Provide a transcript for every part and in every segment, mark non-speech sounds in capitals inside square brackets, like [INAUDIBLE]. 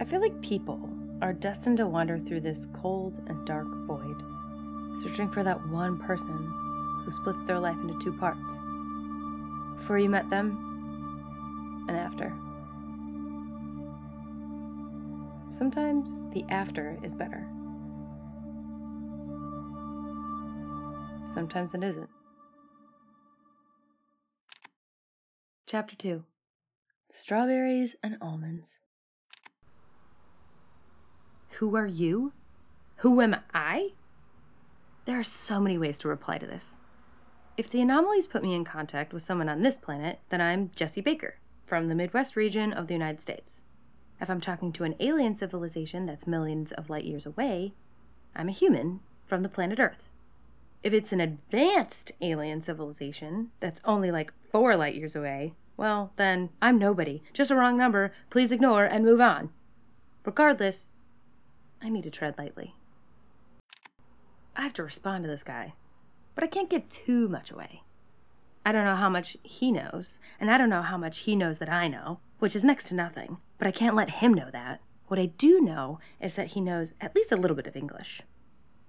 I feel like people are destined to wander through this cold and dark void, searching for that one person who splits their life into two parts. Before you met them, and after. Sometimes the after is better. Sometimes it isn't. Chapter 2 Strawberries and Almonds. Who are you? Who am I? There are so many ways to reply to this. If the anomalies put me in contact with someone on this planet, then I'm Jesse Baker from the Midwest region of the United States. If I'm talking to an alien civilization that's millions of light years away, I'm a human from the planet Earth. If it's an advanced alien civilization that's only like four light years away, well, then I'm nobody. Just a wrong number. Please ignore and move on. Regardless, I need to tread lightly. I have to respond to this guy, but I can't give too much away. I don't know how much he knows, and I don't know how much he knows that I know, which is next to nothing, but I can't let him know that. What I do know is that he knows at least a little bit of English.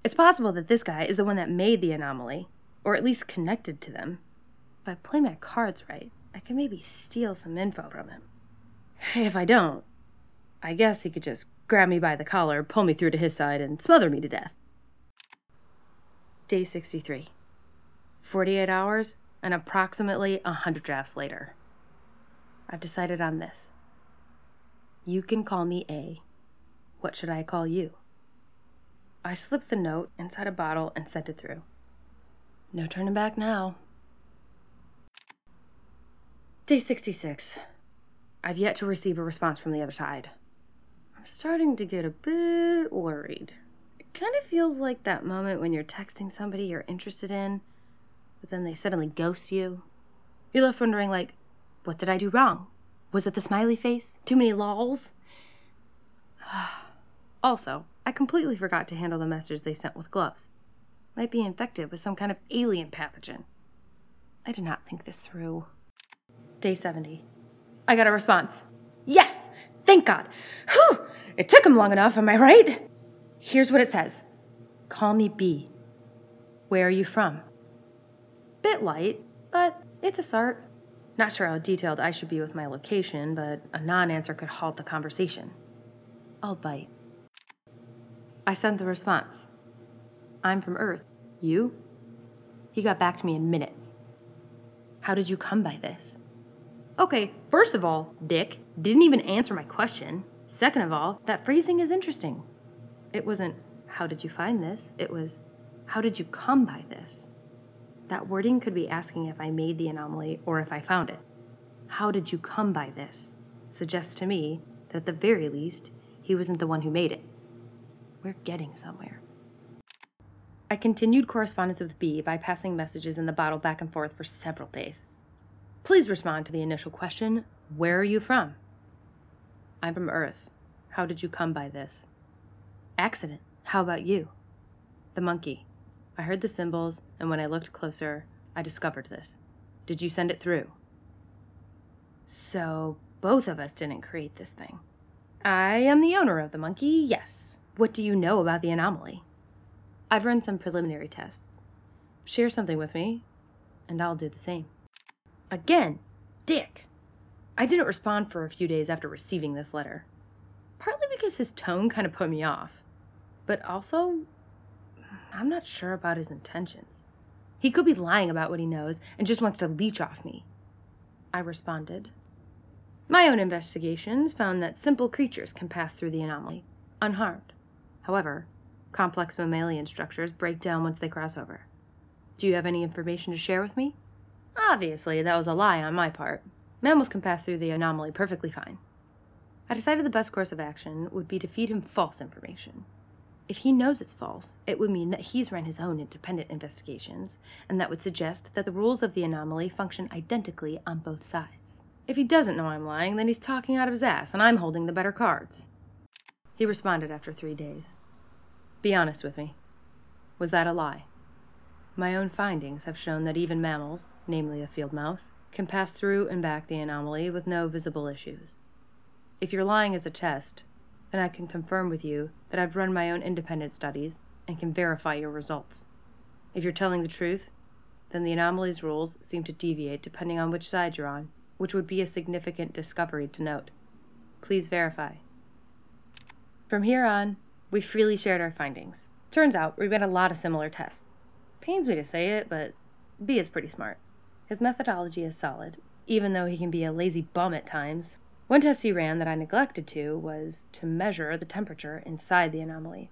It's possible that this guy is the one that made the anomaly, or at least connected to them. If I play my cards right, I can maybe steal some info from him. If I don't, I guess he could just grab me by the collar, pull me through to his side, and smother me to death. Day 63. 48 hours and approximately 100 drafts later. I've decided on this. You can call me A. What should I call you? I slipped the note inside a bottle and sent it through. No turning back now. Day 66. I've yet to receive a response from the other side. I'm starting to get a bit worried. It kind of feels like that moment when you're texting somebody you're interested in, but then they suddenly ghost you. You're left wondering, like, what did I do wrong? Was it the smiley face? Too many lols? [SIGHS] also, I completely forgot to handle the message they sent with gloves. Might be infected with some kind of alien pathogen. I did not think this through. Day 70. I got a response. Yes! Thank God! Whew! It took him long enough, am I right? Here's what it says Call me B. Where are you from? Bit light, but it's a start. Not sure how detailed I should be with my location, but a non answer could halt the conversation. I'll bite. I sent the response I'm from Earth. You? He got back to me in minutes. How did you come by this? Okay, first of all, Dick didn't even answer my question. Second of all, that phrasing is interesting. It wasn't, how did you find this? It was, how did you come by this? That wording could be asking if I made the anomaly or if I found it. How did you come by this? Suggests to me that at the very least, he wasn't the one who made it. We're getting somewhere. I continued correspondence with B by passing messages in the bottle back and forth for several days. Please respond to the initial question Where are you from? I'm from Earth. How did you come by this? Accident. How about you? The monkey. I heard the symbols, and when I looked closer, I discovered this. Did you send it through? So, both of us didn't create this thing. I am the owner of the monkey, yes. What do you know about the anomaly? I've run some preliminary tests. Share something with me, and I'll do the same. Again, Dick. I didn't respond for a few days after receiving this letter. Partly because his tone kind of put me off, but also, I'm not sure about his intentions. He could be lying about what he knows and just wants to leech off me. I responded. My own investigations found that simple creatures can pass through the anomaly unharmed. However, complex mammalian structures break down once they cross over. Do you have any information to share with me? Obviously, that was a lie on my part. Mammals can pass through the anomaly perfectly fine. I decided the best course of action would be to feed him false information. If he knows it's false, it would mean that he's run his own independent investigations, and that would suggest that the rules of the anomaly function identically on both sides. If he doesn't know I'm lying, then he's talking out of his ass, and I'm holding the better cards. He responded after three days. Be honest with me. Was that a lie? My own findings have shown that even mammals, namely a field mouse, can pass through and back the anomaly with no visible issues. If you're lying as a test, then I can confirm with you that I've run my own independent studies and can verify your results. If you're telling the truth, then the anomaly's rules seem to deviate depending on which side you're on, which would be a significant discovery to note. Please verify. From here on, we freely shared our findings. Turns out we ran a lot of similar tests. Pains me to say it, but B is pretty smart. His methodology is solid, even though he can be a lazy bum at times. One test he ran that I neglected to was to measure the temperature inside the anomaly.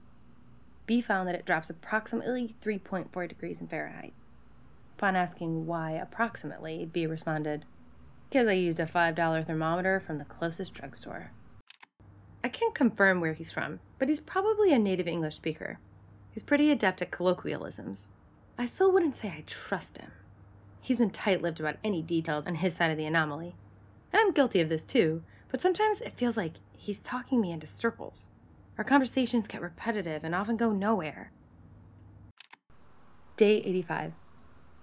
B found that it drops approximately 3.4 degrees in Fahrenheit. Upon asking why approximately, B responded, Because I used a $5 thermometer from the closest drugstore. I can't confirm where he's from, but he's probably a native English speaker. He's pretty adept at colloquialisms. I still wouldn't say I trust him. He's been tight lipped about any details on his side of the anomaly. And I'm guilty of this too, but sometimes it feels like he's talking me into circles. Our conversations get repetitive and often go nowhere. Day 85.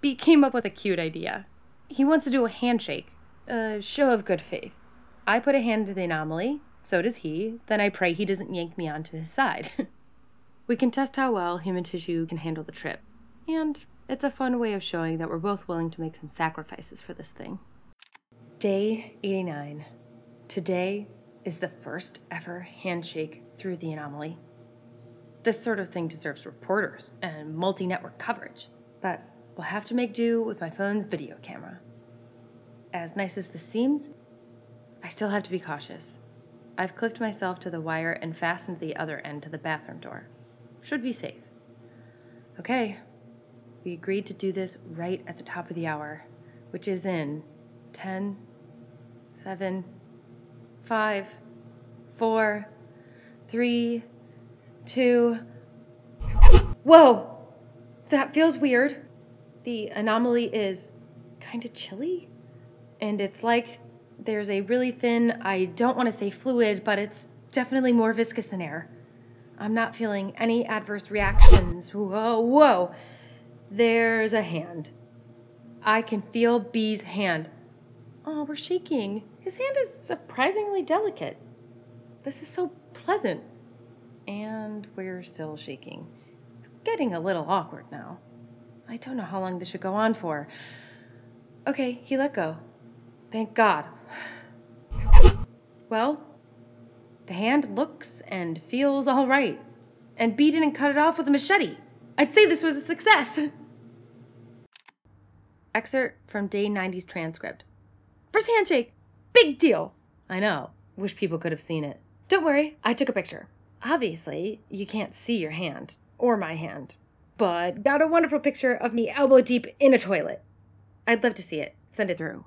B came up with a cute idea. He wants to do a handshake, a show of good faith. I put a hand to the anomaly, so does he, then I pray he doesn't yank me onto his side. [LAUGHS] we can test how well human tissue can handle the trip, and it's a fun way of showing that we're both willing to make some sacrifices for this thing. Day 89. Today is the first ever handshake through the anomaly. This sort of thing deserves reporters and multi network coverage, but we'll have to make do with my phone's video camera. As nice as this seems, I still have to be cautious. I've clipped myself to the wire and fastened the other end to the bathroom door. Should be safe. Okay, we agreed to do this right at the top of the hour, which is in 10, 7, 5, 4, 3, 2. Whoa! That feels weird. The anomaly is kind of chilly. And it's like there's a really thin, I don't want to say fluid, but it's definitely more viscous than air. I'm not feeling any adverse reactions. Whoa, whoa. There's a hand. I can feel B's hand. Oh, we're shaking. His hand is surprisingly delicate. This is so pleasant. And we're still shaking. It's getting a little awkward now. I don't know how long this should go on for. Okay, he let go. Thank God. Well, the hand looks and feels all right. And B didn't cut it off with a machete. I'd say this was a success. [LAUGHS] Excerpt from day 90's transcript. First handshake. Big deal. I know. Wish people could have seen it. Don't worry, I took a picture. Obviously, you can't see your hand, or my hand, but got a wonderful picture of me elbow deep in a toilet. I'd love to see it. Send it through.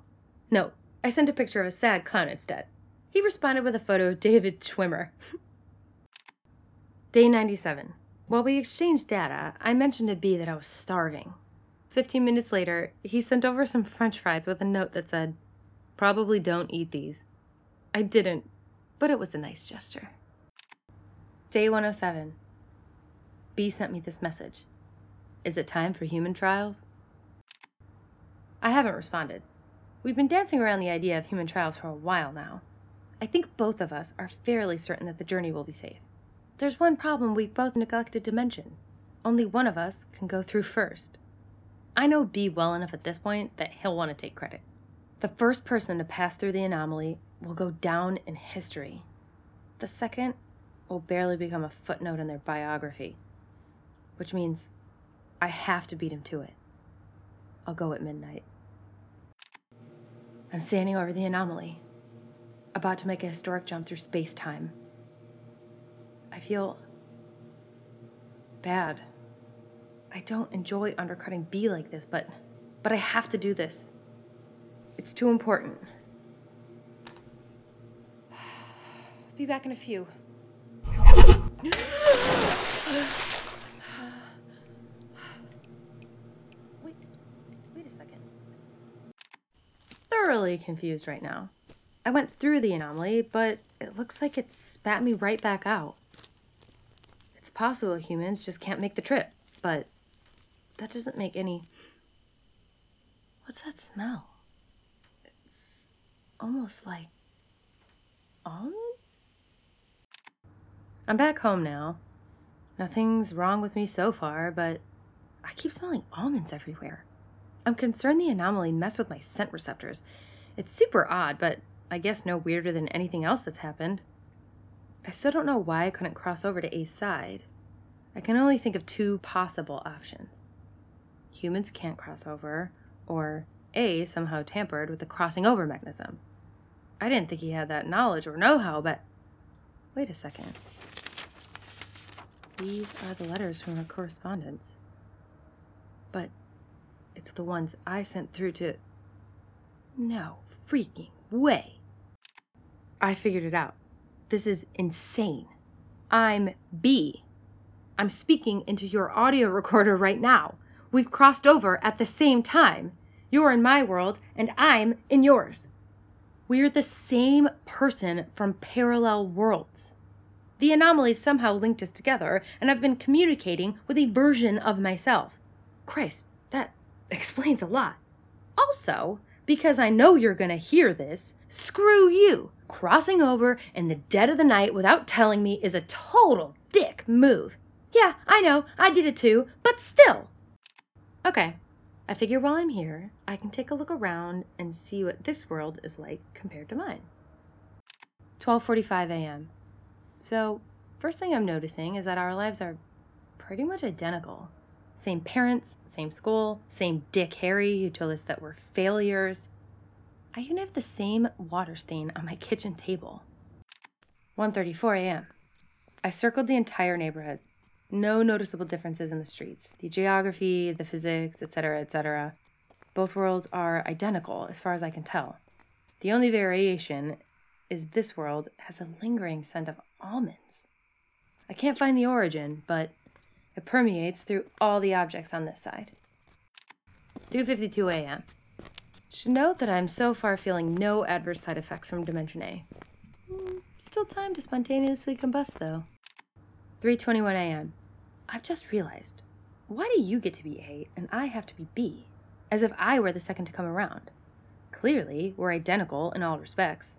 No, I sent a picture of a sad clown instead. He responded with a photo of David Schwimmer. [LAUGHS] Day 97. While we exchanged data, I mentioned to B that I was starving. Fifteen minutes later, he sent over some french fries with a note that said, Probably don't eat these. I didn't, but it was a nice gesture. Day 107. B sent me this message. Is it time for human trials? I haven't responded. We've been dancing around the idea of human trials for a while now. I think both of us are fairly certain that the journey will be safe. There's one problem we've both neglected to mention. Only one of us can go through first. I know B well enough at this point that he'll want to take credit. The first person to pass through the anomaly will go down in history. The second will barely become a footnote in their biography, which means I have to beat him to it. I'll go at midnight. I'm standing over the anomaly, about to make a historic jump through space time. I feel bad. I don't enjoy undercutting B like this, but but I have to do this. It's too important. Be back in a few. [GASPS] wait, wait a second. Thoroughly confused right now. I went through the anomaly, but it looks like it spat me right back out. It's possible humans just can't make the trip, but that doesn't make any. What's that smell? It's almost like almonds? I'm back home now. Nothing's wrong with me so far, but I keep smelling almonds everywhere. I'm concerned the anomaly messed with my scent receptors. It's super odd, but I guess no weirder than anything else that's happened. I still don't know why I couldn't cross over to A's side. I can only think of two possible options. Humans can't cross over, or A somehow tampered with the crossing over mechanism. I didn't think he had that knowledge or know how, but wait a second. These are the letters from our correspondence. But it's the ones I sent through to. No freaking way. I figured it out. This is insane. I'm B. I'm speaking into your audio recorder right now. We've crossed over at the same time. You're in my world, and I'm in yours. We're the same person from parallel worlds. The anomalies somehow linked us together, and I've been communicating with a version of myself. Christ, that explains a lot. Also, because I know you're gonna hear this, screw you. Crossing over in the dead of the night without telling me is a total dick move. Yeah, I know, I did it too, but still. Okay, I figure while I'm here, I can take a look around and see what this world is like compared to mine. 12:45 a.m. So, first thing I'm noticing is that our lives are pretty much identical. Same parents, same school, same Dick Harry who told us that we're failures. I even have the same water stain on my kitchen table. 1:34 a.m. I circled the entire neighborhood. No noticeable differences in the streets. The geography, the physics, etc., etc. Both worlds are identical as far as I can tell. The only variation is this world has a lingering scent of almonds. I can't find the origin, but it permeates through all the objects on this side. 2:52 a.m. Should note that I'm so far feeling no adverse side effects from Dimension A. Hmm, still time to spontaneously combust though. 3:21 a.m. I've just realized. Why do you get to be A and I have to be B? As if I were the second to come around. Clearly, we're identical in all respects.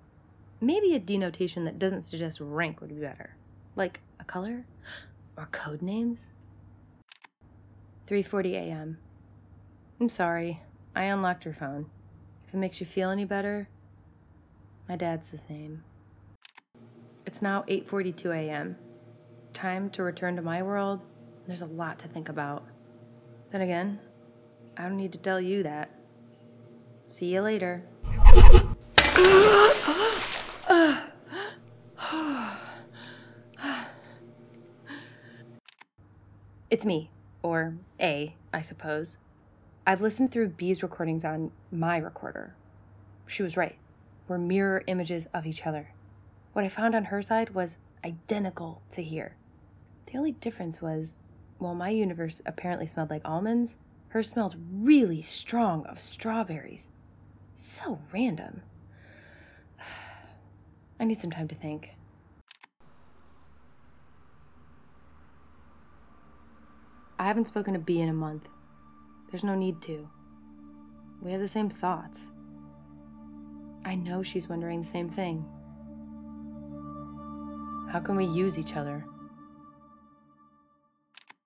Maybe a denotation that doesn't suggest rank would be better. Like a color? Or code names? 3:40 a.m. I'm sorry. I unlocked your phone. If it makes you feel any better, my dad's the same. It's now 8:42 a.m. Time to return to my world. There's a lot to think about. Then again, I don't need to tell you that. See you later. It's me, or A, I suppose. I've listened through B's recordings on my recorder. She was right. We're mirror images of each other. What I found on her side was identical to here. The only difference was, while my universe apparently smelled like almonds, hers smelled really strong of strawberries. So random. [SIGHS] I need some time to think. I haven't spoken to B in a month. There's no need to. We have the same thoughts. I know she's wondering the same thing. How can we use each other?